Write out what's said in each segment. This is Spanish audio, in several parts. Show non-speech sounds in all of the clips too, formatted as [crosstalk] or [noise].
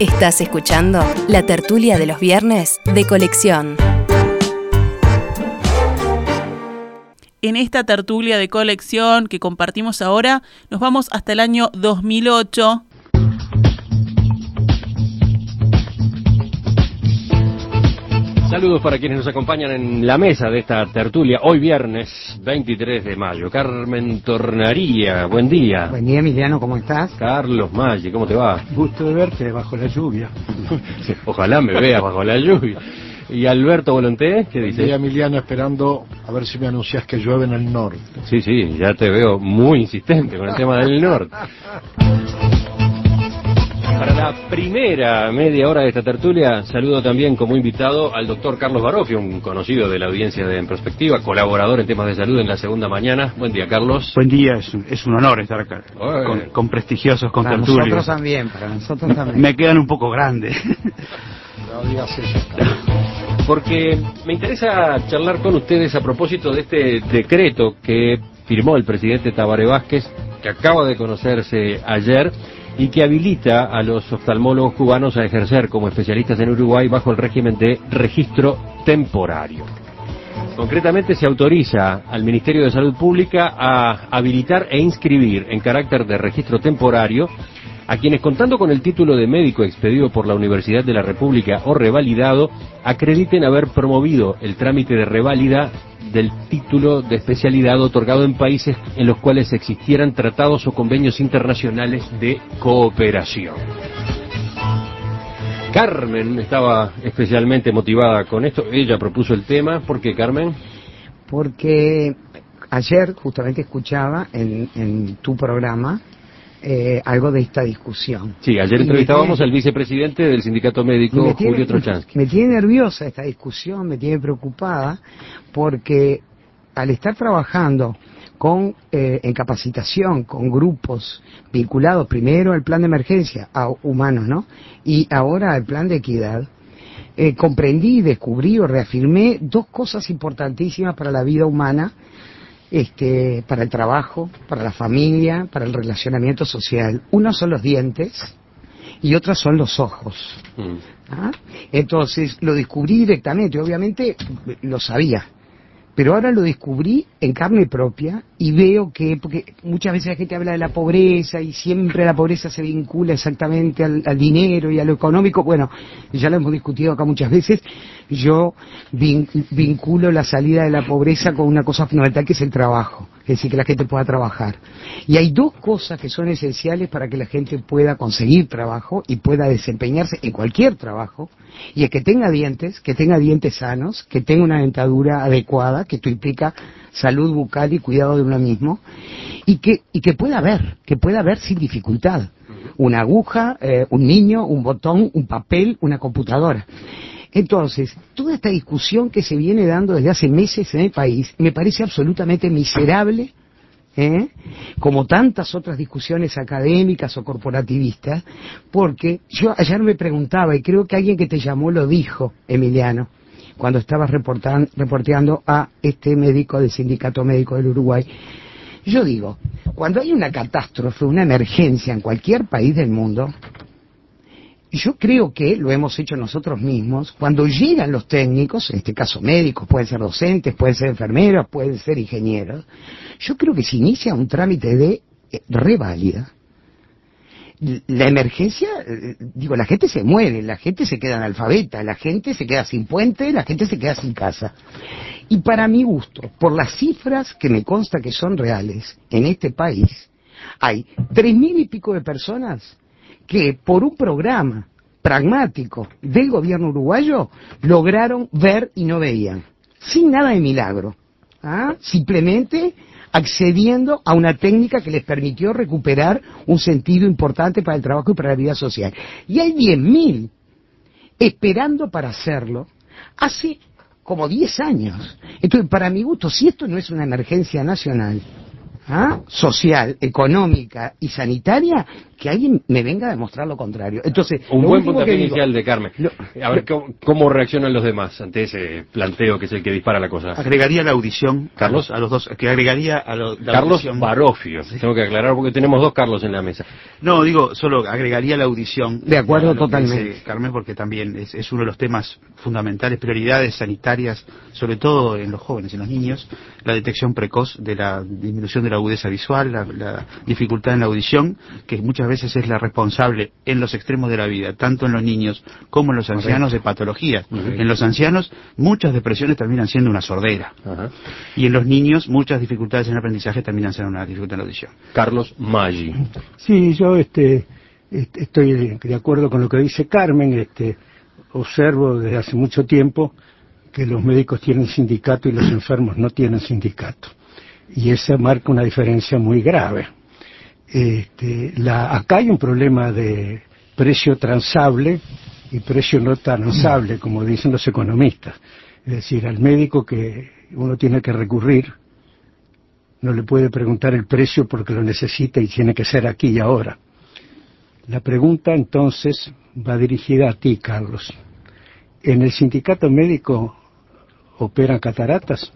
Estás escuchando la tertulia de los viernes de colección. En esta tertulia de colección que compartimos ahora, nos vamos hasta el año 2008 Saludos para quienes nos acompañan en la mesa de esta tertulia, hoy viernes 23 de mayo. Carmen Tornaría, buen día. Buen día, Emiliano, ¿cómo estás? Carlos Maggi, ¿cómo te va? Gusto de verte bajo la lluvia. [laughs] Ojalá me veas bajo la lluvia. ¿Y Alberto Volonté? ¿Qué dice? Buen día, Emiliano, esperando a ver si me anuncias que llueve en el norte. Sí, sí, ya te veo muy insistente con el tema del norte. Para la primera media hora de esta tertulia, saludo también como invitado al doctor Carlos Barofio, un conocido de la audiencia de En Perspectiva, colaborador en temas de salud en la segunda mañana. Buen día, Carlos. Buen día, es un, es un honor estar acá, con, con prestigiosos Para contertulios. nosotros también, para nosotros también. Me quedan un poco grandes. [laughs] No digas eso. Porque me interesa charlar con ustedes a propósito de este decreto que firmó el presidente Tabaré Vázquez, que acaba de conocerse ayer y que habilita a los oftalmólogos cubanos a ejercer como especialistas en Uruguay bajo el régimen de registro temporario. Concretamente se autoriza al Ministerio de Salud Pública a habilitar e inscribir en carácter de registro temporario a quienes contando con el título de médico expedido por la Universidad de la República o revalidado, acrediten haber promovido el trámite de reválida del título de especialidad otorgado en países en los cuales existieran tratados o convenios internacionales de cooperación. Carmen estaba especialmente motivada con esto, ella propuso el tema, ¿por qué Carmen? Porque ayer justamente escuchaba en, en tu programa eh, algo de esta discusión. Sí, ayer entrevistábamos tiene- al vicepresidente del sindicato médico, tiene- Julio Trochansky. Me tiene nerviosa esta discusión, me tiene preocupada, porque al estar trabajando con eh, en capacitación con grupos vinculados primero al plan de emergencia a humanos, ¿no? Y ahora al plan de equidad, eh, comprendí, descubrí o reafirmé dos cosas importantísimas para la vida humana, este, para el trabajo, para la familia, para el relacionamiento social. Uno son los dientes y otros son los ojos. Mm. ¿ah? Entonces lo descubrí directamente, obviamente lo sabía, pero ahora lo descubrí en carne propia y veo que, porque muchas veces la gente habla de la pobreza y siempre la pobreza se vincula exactamente al, dinero y a lo económico, bueno, ya lo hemos discutido acá muchas veces, yo vin- vinculo la salida de la pobreza con una cosa fundamental que es el trabajo, es decir, que la gente pueda trabajar. Y hay dos cosas que son esenciales para que la gente pueda conseguir trabajo y pueda desempeñarse en cualquier trabajo, y es que tenga dientes, que tenga dientes sanos, que tenga una dentadura adecuada, que esto implica salud bucal y cuidado de uno mismo, y que, y que pueda ver, que pueda ver sin dificultad. Una aguja, eh, un niño, un botón, un papel, una computadora. Entonces, toda esta discusión que se viene dando desde hace meses en el país me parece absolutamente miserable, ¿eh? como tantas otras discusiones académicas o corporativistas, porque yo ayer me preguntaba, y creo que alguien que te llamó lo dijo, Emiliano, cuando estabas reporteando a este médico del Sindicato Médico del Uruguay, yo digo, cuando hay una catástrofe, una emergencia en cualquier país del mundo, yo creo que lo hemos hecho nosotros mismos, cuando llegan los técnicos, en este caso médicos, pueden ser docentes, pueden ser enfermeros, pueden ser ingenieros, yo creo que se inicia un trámite de eh, reválida. La emergencia, eh, digo, la gente se muere, la gente se queda analfabeta, la gente se queda sin puente, la gente se queda sin casa. Y para mi gusto, por las cifras que me consta que son reales en este país, hay tres mil y pico de personas que por un programa pragmático del gobierno uruguayo lograron ver y no veían, sin nada de milagro, ¿ah? simplemente accediendo a una técnica que les permitió recuperar un sentido importante para el trabajo y para la vida social. Y hay 10.000 esperando para hacerlo hace como 10 años. Entonces, para mi gusto, si esto no es una emergencia nacional, ¿ah? social, económica y sanitaria, que alguien me venga a demostrar lo contrario. Entonces, Un lo buen puntapié digo- inicial de Carmen. Lo- A ver, ¿cómo, cómo reaccionan los demás ante ese planteo que es el que dispara la cosa? Agregaría la audición, Carlos. A los dos, que agregaría a lo- la Carlos audición. Barofio. Tengo que aclarar porque tenemos dos Carlos en la mesa. No, digo, solo agregaría la audición. De acuerdo, a totalmente. dice Carmen, porque también es, es uno de los temas fundamentales, prioridades sanitarias, sobre todo en los jóvenes, en los niños, la detección precoz de la disminución de la agudeza visual, la, la dificultad en la audición, que muchas veces es la responsable en los extremos de la vida, tanto en los niños como en los ancianos de patologías. En los ancianos, muchas depresiones terminan siendo una sordera. Ajá. Y en los niños, muchas dificultades en el aprendizaje terminan siendo una dificultad en la audición. Carlos Maggi. Sí, yo este, este, estoy de de acuerdo con lo que dice Carmen. Este, observo desde hace mucho tiempo que los médicos tienen sindicato y los enfermos no tienen sindicato. Y esa marca una diferencia muy grave. Este, la, acá hay un problema de precio transable y precio no transable, como dicen los economistas. Es decir, al médico que uno tiene que recurrir no le puede preguntar el precio porque lo necesita y tiene que ser aquí y ahora. La pregunta entonces va dirigida a ti, Carlos. ¿En el sindicato médico operan cataratas?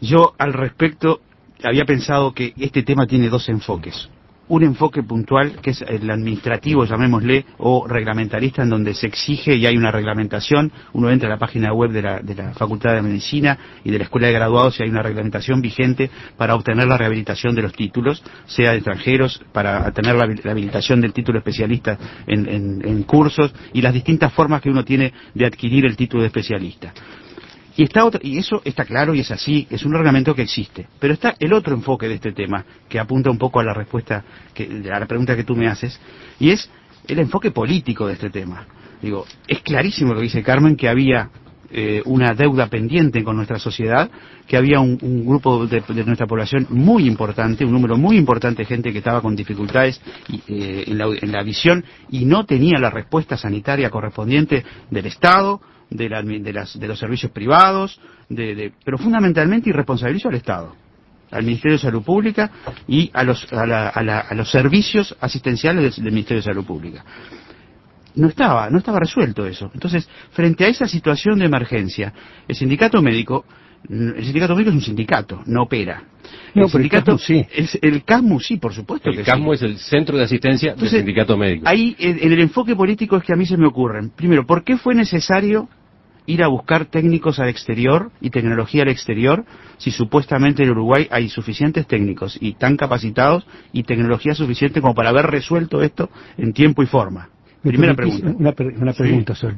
Yo al respecto había pensado que este tema tiene dos enfoques. Un enfoque puntual, que es el administrativo, llamémosle, o reglamentarista, en donde se exige y hay una reglamentación. Uno entra a la página web de la, Facultad de Medicina y de la Escuela de Graduados y hay una reglamentación vigente para obtener la rehabilitación de los títulos, sea de extranjeros, para tener la, la habilitación del título especialista en cursos y las distintas formas que uno tiene de adquirir el título de especialista. Y, está y eso está claro y es así, es un reglamento que existe. Pero está el otro enfoque de este tema, que apunta un poco a la respuesta, que, a la pregunta que tú me haces, y es el enfoque político de este tema. Digo, es clarísimo lo que dice Carmen, que había eh, una deuda pendiente con nuestra sociedad, que había un, grupo de, nuestra población muy importante, un número muy importante de gente que estaba con dificultades eh, en, la, visión y no tenía la respuesta sanitaria correspondiente del Estado, de, los servicios privados, de- pero fundamentalmente y responsabilizo al Estado, al Ministerio de Salud Pública y a los, a los servicios asistenciales del Ministerio de Salud Pública. No estaba, no estaba resuelto eso. Entonces, frente a esa situación de emergencia, el sindicato médico, el sindicato médico es un sindicato, no opera. No, el pero el sindicato, CASMU sí. es- el CASMU sí, por supuesto que El sí. CASMO es el Centro de Asistencia Entonces, del Sindicato Médico. Ahí, en en el enfoque político es que a mí se me ocurren. Primero, ¿por qué fue necesario ir a buscar técnicos al exterior y tecnología al exterior si supuestamente en Uruguay hay suficientes técnicos y tan capacitados y tecnología suficiente como para haber resuelto esto en tiempo y forma? Me Primera pregunta. Una, pre- una pregunta sobre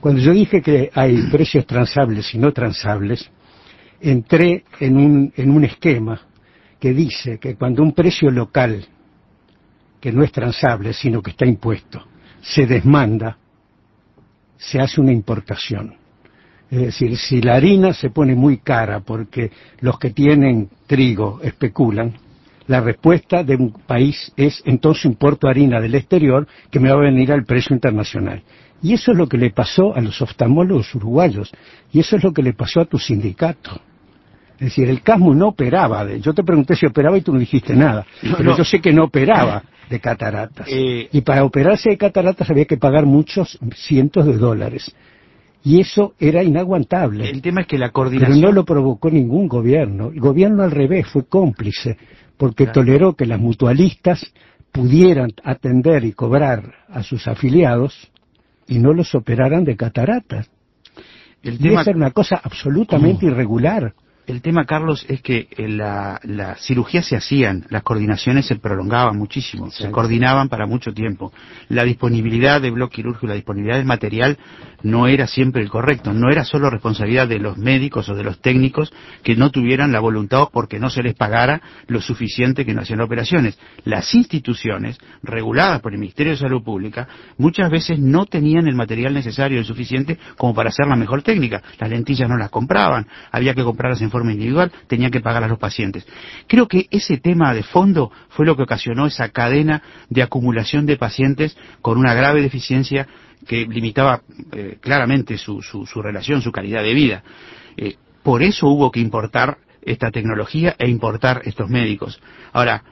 Cuando yo dije que hay precios transables y no transables, entré en un, en un esquema que dice que cuando un precio local, que no es transable, sino que está impuesto, se desmanda, se hace una importación. Es decir, si la harina se pone muy cara porque los que tienen trigo especulan, la respuesta de un país es entonces importo harina del exterior que me va a venir al precio internacional. Y eso es lo que le pasó a los oftalmólogos uruguayos y eso es lo que le pasó a tu sindicato. Es decir, el CASMU no operaba, de, yo te pregunté si operaba y tú no dijiste nada, No, pero no. yo sé que no operaba de cataratas. Eh, y para operarse de cataratas había que pagar muchos cientos de dólares. Y eso era inaguantable. El tema es que la Pero coordinación... no lo provocó ningún gobierno. El gobierno al revés fue cómplice, porque Claro. toleró que las mutualistas pudieran atender y cobrar a sus afiliados y no los operaran de cataratas. el Y tema- esa era una cosa absolutamente irregular. El tema, Carlos, es que eh, la, las cirugías se hacían, las coordinaciones se prolongaban muchísimo, se coordinaban para mucho tiempo. La disponibilidad de bloque quirúrgico, la disponibilidad del material no era siempre el correcto, no era solo responsabilidad de los médicos o de los técnicos que no tuvieran la voluntad o porque no se les pagara lo suficiente que no hacían operaciones. Las instituciones, reguladas por el Ministerio de Salud Pública, muchas veces no tenían el material necesario y suficiente como para hacer la mejor técnica. Las lentillas no las compraban, había que comprarlas en forma individual, tenía que pagar a los pacientes. Creo que ese tema de fondo fue lo que ocasionó esa cadena de acumulación de pacientes con una grave deficiencia que limitaba eh, claramente su, su- su relación, su calidad de vida. Eh, por eso hubo que importar esta tecnología e importar estos médicos. Ahora,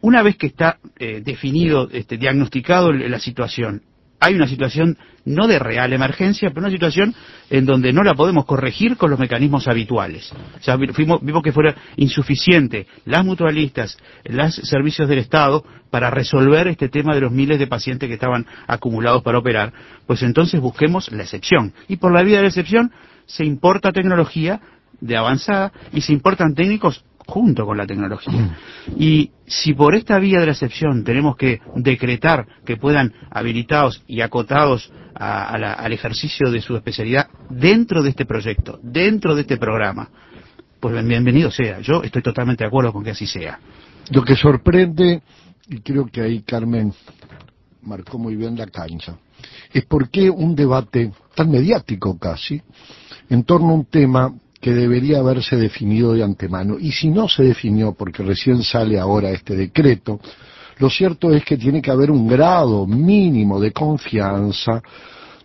una vez que está eh, definido, este, diagnosticado la situación, hay una situación no de real emergencia, pero una situación en donde no la podemos corregir con los mecanismos habituales. O sea, vimos, que fuera insuficiente las mutualistas, los servicios del Estado para resolver este tema de los miles de pacientes que estaban acumulados para operar, pues entonces busquemos la excepción. Y por la vía de la excepción se importa tecnología de avanzada y se importan técnicos junto con la tecnología. Y si por esta vía de la excepción tenemos que decretar que puedan habilitados y acotados al ejercicio de su especialidad dentro de este proyecto, dentro de este programa, pues bienvenido sea. Yo estoy totalmente de acuerdo con que así sea. Lo que sorprende, y creo que ahí Carmen marcó muy bien la cancha, es por qué un debate tan mediático casi en torno a un tema que debería haberse definido de antemano. Y si no se definió, porque recién sale ahora este decreto, lo cierto es que tiene que haber un grado mínimo de confianza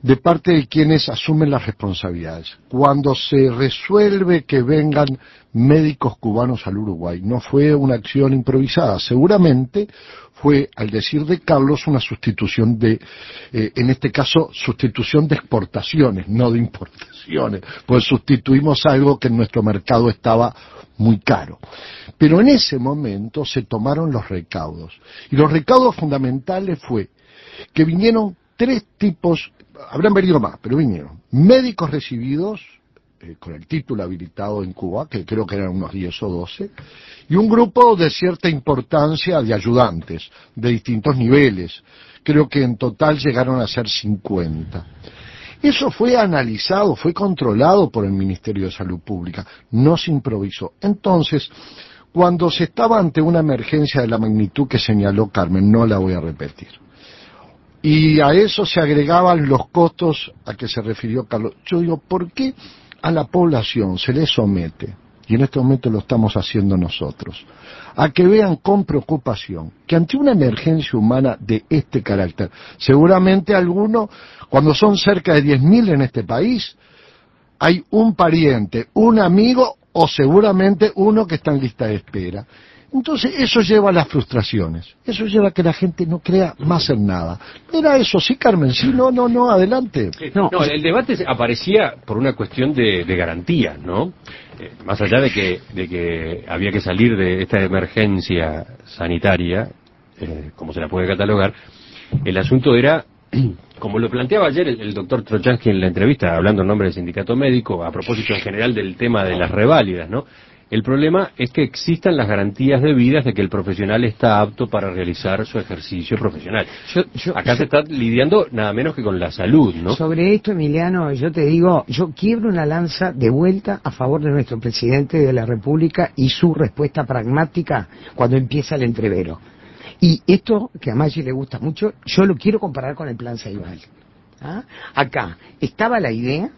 de parte de quienes asumen las responsabilidades. Cuando se resuelve que vengan médicos cubanos al Uruguay, no fue una acción improvisada, seguramente fue, al decir de Carlos, una sustitución de, eh, en este caso, sustitución de exportaciones, no de importaciones, pues sustituimos algo que en nuestro mercado estaba muy caro. Pero en ese momento se tomaron los recaudos. Y los recaudos fundamentales fue que vinieron tres tipos, habrán venido más, pero vinieron médicos recibidos eh, con el título habilitado en Cuba, que creo que eran unos 10 o 12, y un grupo de cierta importancia de ayudantes, de distintos niveles. Creo que en total llegaron a ser 50. Eso fue analizado, fue controlado por el Ministerio de Salud Pública, no se improvisó. Entonces, cuando se estaba ante una emergencia de la magnitud que señaló Carmen, no la voy a repetir, y a eso se agregaban los costos a que se refirió Carlos. Yo digo, ¿por qué a la población se le somete, y en este momento lo estamos haciendo nosotros, a que vean con preocupación que ante una emergencia humana de este carácter, seguramente alguno, cuando son cerca de 10.000 en este país, hay un pariente, un amigo o seguramente uno que está en lista de espera. Entonces eso lleva a las frustraciones, eso lleva a que la gente no crea más en nada. Era eso, sí, Carmen, sí, no, no, no, adelante. No, el debate aparecía por una cuestión de, de garantía, ¿no? Eh, más allá de que, de que había que salir de esta emergencia sanitaria, eh, como se la puede catalogar, el asunto era, [clears throat] como lo planteaba ayer el, el doctor Trochansky en la entrevista, hablando en nombre del sindicato médico, a propósito en general del tema de las reválidas, ¿no? El problema es que existan las garantías debidas de que el profesional está apto para realizar su ejercicio profesional. Acá se está lidiando nada menos que con la salud, ¿no? Sobre esto, Emiliano, yo te digo, yo quiebro una lanza de vuelta a favor de nuestro presidente de la República y su respuesta pragmática cuando empieza el entrevero. Y esto, que a Maggi le gusta mucho, yo lo quiero comparar con el plan Ceibal. ¿Ah? Acá estaba la idea,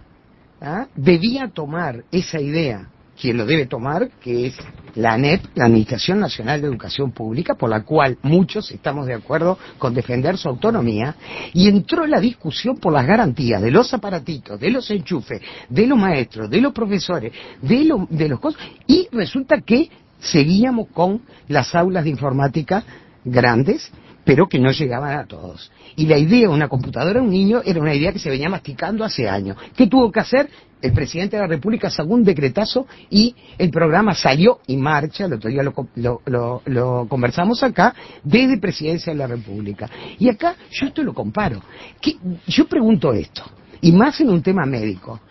¿ah? debía tomar esa idea quien lo debe tomar, que es la ANEP, la Administración Nacional de Educación Pública, por la cual muchos estamos de acuerdo con defender su autonomía, y entró la discusión por las garantías de los aparatitos, de los enchufes, de los maestros, de los profesores, de, de los cosas, y resulta que seguíamos con las aulas de informática grandes, pero que no llegaban a todos. Y la idea de una computadora a un niño era una idea que se venía masticando hace años. ¿Qué tuvo que hacer? El presidente de la República sacó un decretazo y el programa salió y marcha, el otro día lo, lo, conversamos acá, desde Presidencia de la República. Y acá yo esto lo comparo. Yo pregunto esto, y más en un tema médico.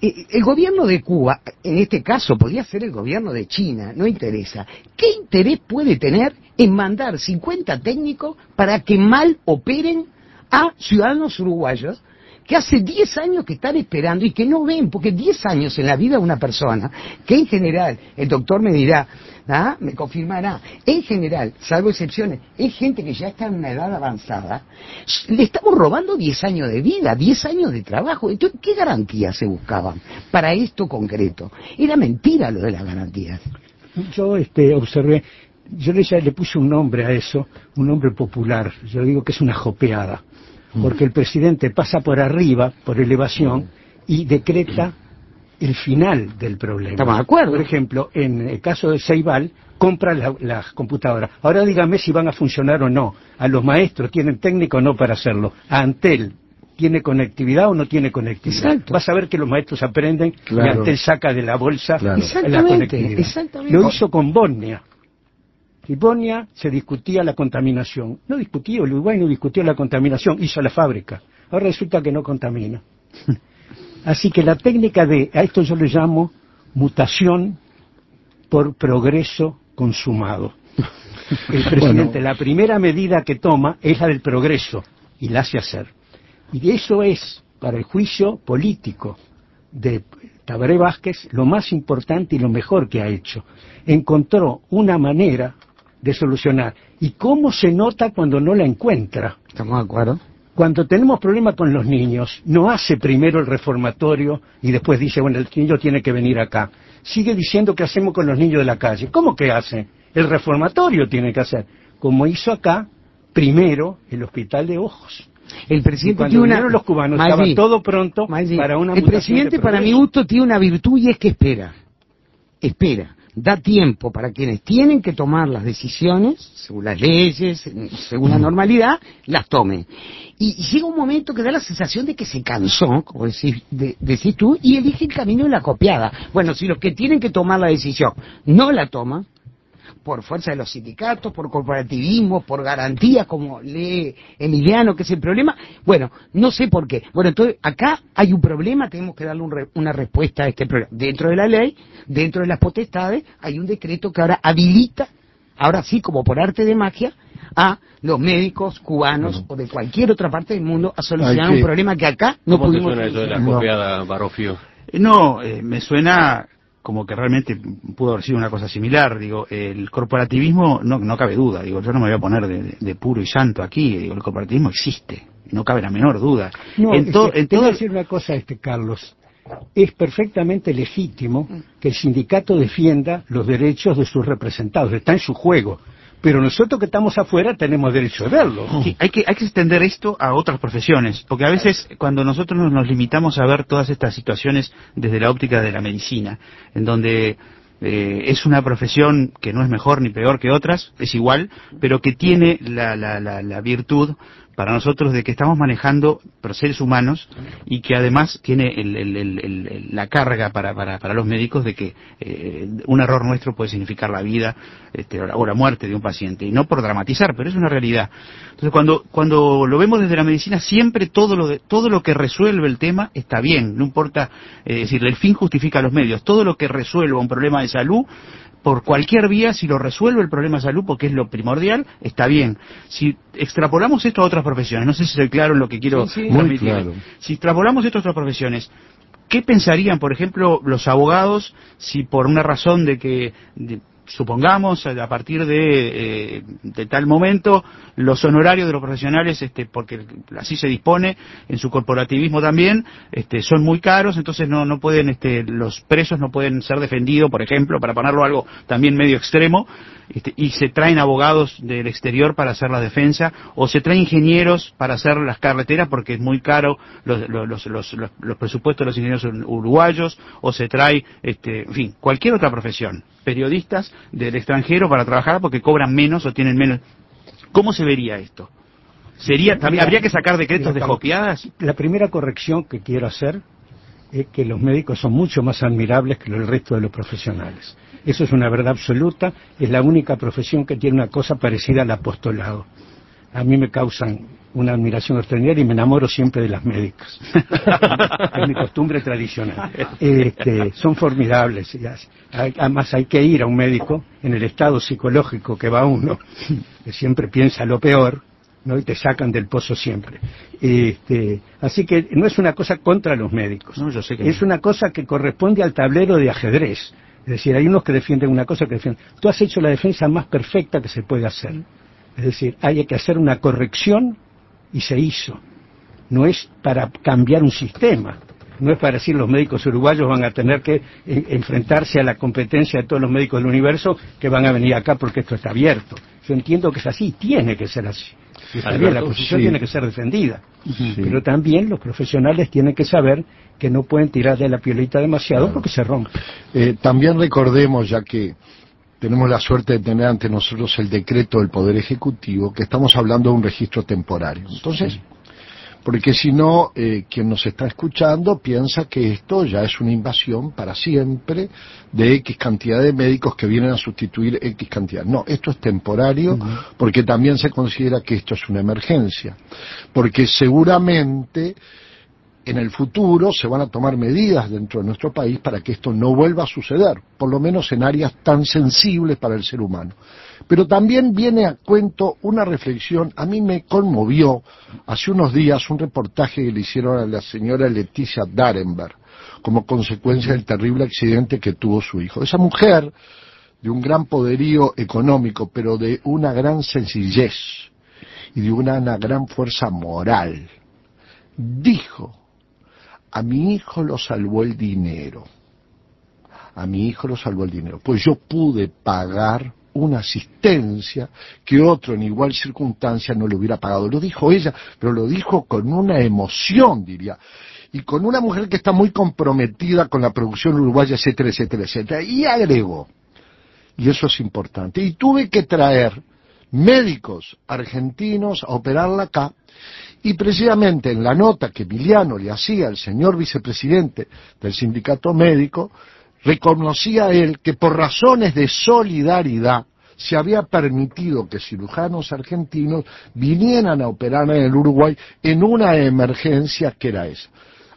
Eh, el gobierno de Cuba, en este caso, podría ser el gobierno de China, no interesa. ¿Qué interés puede tener en mandar 50 técnicos para que mal operen a ciudadanos uruguayos que hace 10 años que están esperando y que no ven, porque 10 años en la vida de una persona, que en general, el doctor me dirá, ¿ah? me confirmará, en general, salvo excepciones, es gente que ya está en una edad avanzada, le estamos robando 10 años de vida, 10 años de trabajo. Entonces, ¿qué garantías se buscaban para esto concreto? Era mentira lo de las garantías. Yo este, observé, yo le, le puse un nombre a eso, un nombre popular, yo digo que es una jopeada porque el presidente pasa por arriba, por elevación, y decreta el final del problema. Estamos de acuerdo. Por ejemplo, en el caso de Ceibal, compra la- las computadoras. Ahora dígame si van a funcionar o no. A los maestros tienen técnico o no para hacerlo. A Antel tiene conectividad o no tiene conectividad. Exacto. Vas a ver que los maestros aprenden y Claro. Antel saca de la bolsa Claro. la Exactamente, conectividad. exactamente. Lo hizo con Bosnia. Bosnia se discutía la contaminación. No discutía, el Uruguay no discutió la contaminación, hizo la fábrica. Ahora resulta que no contamina. [laughs] Así que la técnica de, a esto yo le llamo mutación por progreso consumado. El [laughs] presidente, la primera medida que toma es la del progreso y la hace hacer. Y eso es, para el juicio político de Tabaré Vázquez, lo más importante y lo mejor que ha hecho. Encontró una manera de solucionar. ¿Y cómo se nota cuando no la encuentra? ¿Estamos de acuerdo? Cuando tenemos problemas con los niños, no hace primero el reformatorio y después dice, bueno, el niño tiene que venir acá. Sigue diciendo qué hacemos con los niños de la calle. ¿Cómo que hace? El reformatorio tiene que hacer. Como hizo acá, primero el hospital de ojos. El presidente cuando tiene una... los cubanos, estaba todo pronto para una El presidente, de para mi gusto, tiene una virtud y es que espera. Espera. Da tiempo para quienes tienen que tomar las decisiones, según las leyes, según la normalidad, las tomen. Y llega un momento que da la sensación de que se cansó, como decís, de- decís tú, y elige el camino de la copiada. Bueno, si los que tienen que tomar la decisión no la toman, por fuerza de los sindicatos, por corporativismo, por garantía, como lee Emiliano, que es el problema. Bueno, no sé por qué. Bueno, entonces acá hay un problema, tenemos que darle un re- una respuesta a este problema. Dentro de la ley, dentro de las potestades, hay un decreto que ahora habilita, ahora sí, como por arte de magia, a los médicos cubanos o de cualquier otra parte del mundo a solucionar que- un problema que acá no ¿Cómo te pudimos suena eso de la solucionar. copiada, Barofio? No, eh, me suena como que realmente pudo haber sido una cosa similar. Digo, el corporativismo no, no cabe duda. Digo, yo no me voy a poner de, puro y santo aquí. Digo, el corporativismo existe. No cabe la menor duda. No, en es to- que en te voy todo- a decir una cosa, este Carlos. Es perfectamente legítimo que el sindicato defienda los derechos de sus representados. Está en su juego. Pero nosotros que estamos afuera tenemos derecho de verlo. Hay que, hay que extender esto a otras profesiones, porque a veces cuando nosotros nos, nos limitamos a ver todas estas situaciones desde la óptica de la medicina, en donde eh, es una profesión que no es mejor ni peor que otras, es igual, pero que tiene la, la, la, la virtud para nosotros de que estamos manejando seres humanos y que además tiene el- el- el- la carga para, para, para los médicos de que eh, un error nuestro puede significar la vida este, o la- muerte de un paciente. Y no por dramatizar, pero es una realidad. Entonces, cuando, cuando lo vemos desde la medicina, siempre todo lo, de- todo lo que resuelve el tema está bien. No importa, eh, decir, el fin justifica los medios. Todo lo que resuelva un problema de salud por cualquier vía, si lo resuelve el problema de salud, porque es lo primordial, está bien. Si extrapolamos esto a otras profesiones, no sé si soy claro en lo que quiero Sí, sí. transmitir. Muy claro. Si extrapolamos esto a otras profesiones, ¿qué pensarían, por ejemplo, los abogados si por una razón de que, de- supongamos, a partir de, eh, de tal momento, los honorarios de los profesionales, este, porque así se dispone, en su corporativismo también, este, son muy caros, entonces no, no pueden, este, los presos no pueden ser defendidos, por ejemplo, para ponerlo algo también medio extremo, este, y se traen abogados del exterior para hacer la defensa, o se traen ingenieros para hacer las carreteras porque es muy caro los, los, los, los, los- los presupuestos de los ingenieros uruguayos, o se trae, este, en fin, cualquier otra profesión, periodistas del extranjero para trabajar porque cobran menos o tienen menos. ¿Cómo se vería esto? Sería, también, ¿Habría que sacar decretos de Carlos, jopiadas? La primera corrección que quiero hacer es que los médicos son mucho más admirables que el resto de los profesionales. Eso es una verdad absoluta, es la única profesión que tiene una cosa parecida al apostolado. A mí me causan una admiración extraordinaria y me enamoro siempre de las médicas. [laughs] es mi costumbre tradicional. Este, son formidables. Además hay que ir a un médico en el estado psicológico que va uno, que siempre piensa lo peor, ¿no? y te sacan del pozo siempre. Este, así que no es una cosa contra los médicos, No, yo sé que es no. una cosa que corresponde al tablero de ajedrez. Es decir, hay unos que defienden una cosa que defienden. Tú has hecho la defensa más perfecta que se puede hacer. Es decir, hay que hacer una corrección y se hizo. No es para cambiar un sistema. No es para decir los médicos uruguayos van a tener que eh, enfrentarse a la competencia de todos los médicos del universo que van a venir acá porque esto está abierto. Yo entiendo que es así, tiene que ser así. Y está bien, la posición sí. tiene que ser defendida. Pero también los profesionales tienen que saber que no pueden tirar de la piolita demasiado porque se rompe. Eh, también recordemos, ya que tenemos la suerte de tener ante nosotros el decreto del Poder Ejecutivo, que estamos hablando de un registro temporario. Entonces, porque si no, eh, quien nos está escuchando piensa que esto ya es una invasión para siempre de X cantidad de médicos que vienen a sustituir X cantidad. No, esto es temporario porque también se considera que esto es una emergencia. Porque seguramente en el futuro se van a tomar medidas dentro de nuestro país para que esto no vuelva a suceder, por lo menos en áreas tan sensibles para el ser humano. Pero también viene a cuento una reflexión, a mí me conmovió hace unos días un reportaje que le hicieron a la señora Leticia Darenberg como consecuencia del terrible accidente que tuvo su hijo. Esa mujer, de un gran poderío económico, pero de una gran sencillez y de una, una gran fuerza moral, dijo, a mi hijo lo salvó el dinero. A mi hijo lo salvó el dinero. Pues yo pude pagar una asistencia que otro en igual circunstancia no le hubiera pagado. Lo dijo ella, pero lo dijo con una emoción, diría, y con una mujer que está muy comprometida con la producción uruguaya, etcétera, etcétera, etcétera. Y agregó, y eso es importante, y tuve que traer médicos argentinos a operarla acá, y precisamente en la nota que Emiliano le hacía al señor vicepresidente del sindicato médico, reconocía él que por razones de solidaridad se había permitido que cirujanos argentinos vinieran a operar en el Uruguay en una emergencia que era esa.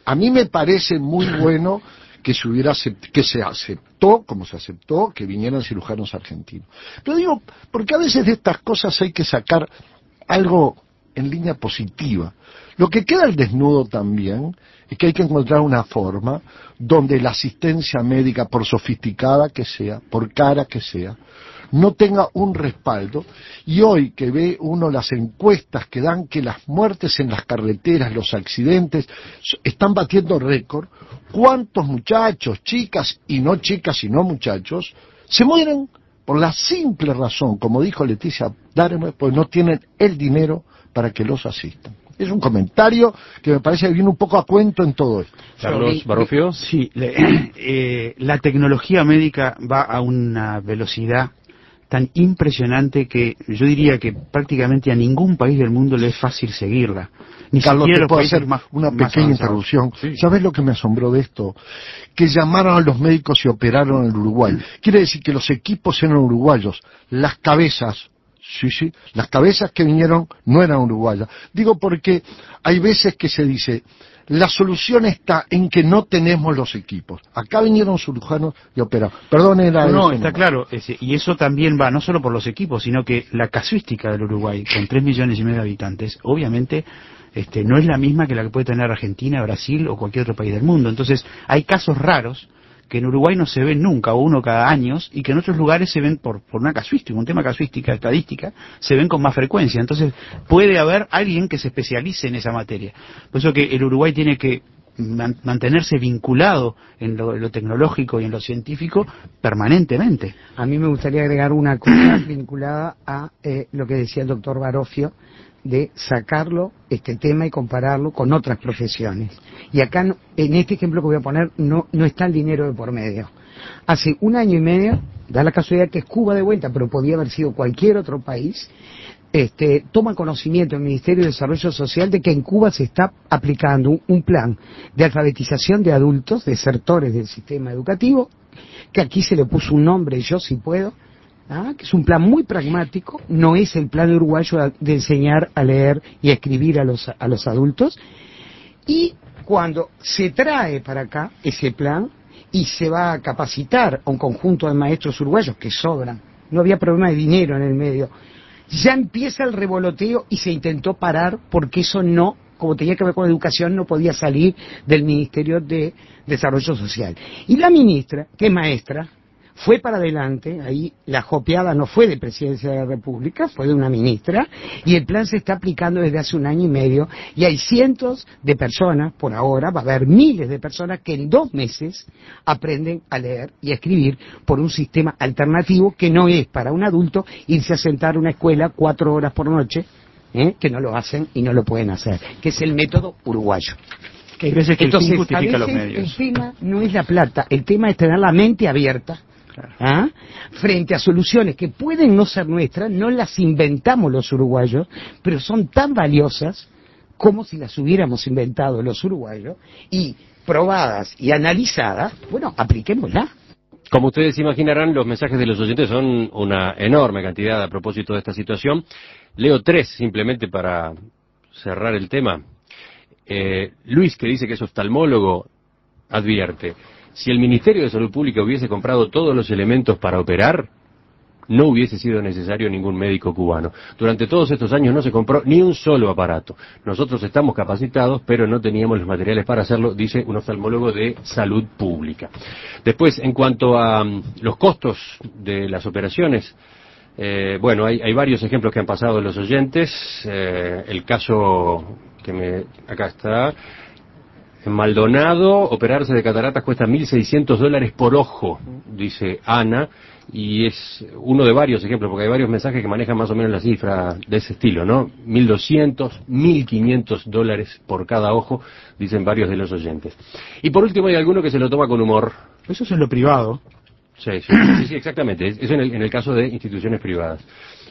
A mí me parece muy [clears throat] bueno que se, hubiera que se aceptó, como se aceptó, que vinieran cirujanos argentinos. Pero digo, porque a veces de estas cosas hay que sacar algo en línea positiva. Lo que queda al desnudo también es que hay que encontrar una forma donde la asistencia médica, por sofisticada que sea, por cara que sea, no tenga un respaldo. Y hoy que ve uno las encuestas que dan que las muertes en las carreteras, los accidentes, están batiendo récord, ¿cuántos muchachos, chicas y no chicas y no muchachos, se mueren por la simple razón, como dijo Leticia Darme, pues no tienen el dinero para que los asistan? Es un comentario que me parece que viene un poco a cuento en todo esto. Carlos. Sí, [clears throat] eh, la tecnología médica va a una velocidad tan impresionante que yo diría que prácticamente a ningún país del mundo le es fácil seguirla. Ni Carlos, te puedo hacer una pequeña interrupción. ¿Sabes lo que me asombró de esto? Que llamaron a los médicos y operaron en Uruguay. Quiere decir que los equipos eran uruguayos, las cabezas Sí, sí, las cabezas que vinieron no eran uruguayas. Digo porque hay veces que se dice, la solución está en que no tenemos los equipos. Acá vinieron cirujanos y operaron. Perdón, era No, no está claro. y eso también va no solo por los equipos, sino que la casuística del Uruguay, con tres millones y medio de habitantes, obviamente este, no es la misma que la que puede tener Argentina, Brasil o cualquier otro país del mundo. Entonces, hay casos raros que en Uruguay no se ven nunca, uno cada año, y que en otros lugares se ven por, por una casuística, un tema casuística, estadística, se ven con más frecuencia. Entonces puede haber alguien que se especialice en esa materia. Por eso que el Uruguay tiene que mantenerse vinculado en lo, tecnológico y en lo científico permanentemente. A mí me gustaría agregar una cosa [coughs] vinculada a eh, lo que decía el doctor Barofio de sacarlo, este tema, y compararlo con otras profesiones. Y acá, en este ejemplo que voy a poner, no, no está el dinero de por medio. Hace un año y medio, da la casualidad que es Cuba de vuelta, pero podía haber sido cualquier otro país, este, toma conocimiento el Ministerio de Desarrollo Social de que en Cuba se está aplicando un, plan de alfabetización de adultos, desertores del sistema educativo, que aquí se le puso un nombre, yo si puedo, ¿ah? que es un plan muy pragmático, no es el plan uruguayo de enseñar a leer y a escribir a los, a los adultos, y cuando se trae para acá ese plan y se va a capacitar a un conjunto de maestros uruguayos que sobran, no había problema de dinero en el medio, ya empieza el revoloteo y se intentó parar porque eso no, como tenía que ver con educación, no podía salir del Ministerio de Desarrollo Social. Y la ministra, que es maestra, fue para adelante, ahí la jopeada no fue de presidencia de la República, fue de una ministra, y el plan se está aplicando desde hace un año y medio, y hay cientos de personas, por ahora, va a haber miles de personas que en dos meses aprenden a leer y a escribir por un sistema alternativo que no es para un adulto irse a sentar a una escuela cuatro horas por noche, ¿eh? que no lo hacen y no lo pueden hacer, que es el método uruguayo. Que hay veces que Entonces, el fin justifica a los veces medios. el tema no es la plata, el tema es tener la mente abierta ¿Ah? Frente a soluciones que pueden no ser nuestras, no las inventamos los uruguayos, pero son tan valiosas como si las hubiéramos inventado los uruguayos y probadas y analizadas, bueno, apliquémoslas. Como ustedes imaginarán, los mensajes de los oyentes son una enorme cantidad a propósito de esta situación. Leo tres simplemente para cerrar el tema. Eh, Luis, que dice que es oftalmólogo, advierte, si el Ministerio de Salud Pública hubiese comprado todos los elementos para operar, no hubiese sido necesario ningún médico cubano. Durante todos estos años no se compró ni un solo aparato. Nosotros estamos capacitados, pero no teníamos los materiales para hacerlo, dice un oftalmólogo de salud pública. Después, en cuanto a um, los costos de las operaciones, eh, bueno, hay, hay, varios ejemplos que han pasado los oyentes. Eh, el caso que me, acá está, en Maldonado, operarse de cataratas cuesta 1.600 dólares por ojo, dice Ana, y es uno de varios ejemplos, porque hay varios mensajes que manejan más o menos la cifra de ese estilo, ¿no? 1.200, 1.500 dólares por cada ojo, dicen varios de los oyentes. Y por último hay alguno que se lo toma con humor. Eso es en lo privado. Sí, sí, sí, exactamente. Eso en el, en el caso de instituciones privadas.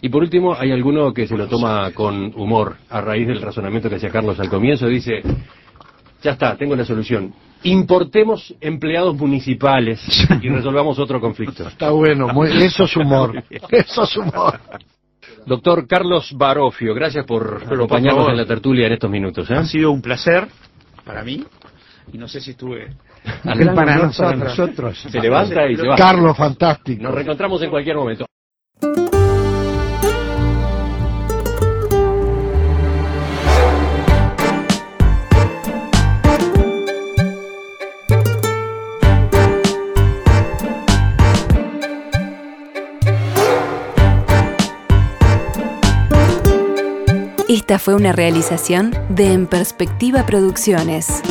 Y por último, hay alguno que se lo toma con humor a raíz del razonamiento que hacía Carlos al comienzo. Dice, ya está, tengo la solución. Importemos empleados municipales [laughs] y resolvamos otro conflicto. Está bueno, eso es humor. Eso es humor. Doctor Carlos Barofio, gracias por acompañarnos en la tertulia en estos minutos. ¿eh? Ha sido un placer para mí y no sé si estuve para, para nosotros. Se levanta y se va. Carlos, fantástico. Nos reencontramos en cualquier momento. Esta fue una realización de En Perspectiva Producciones.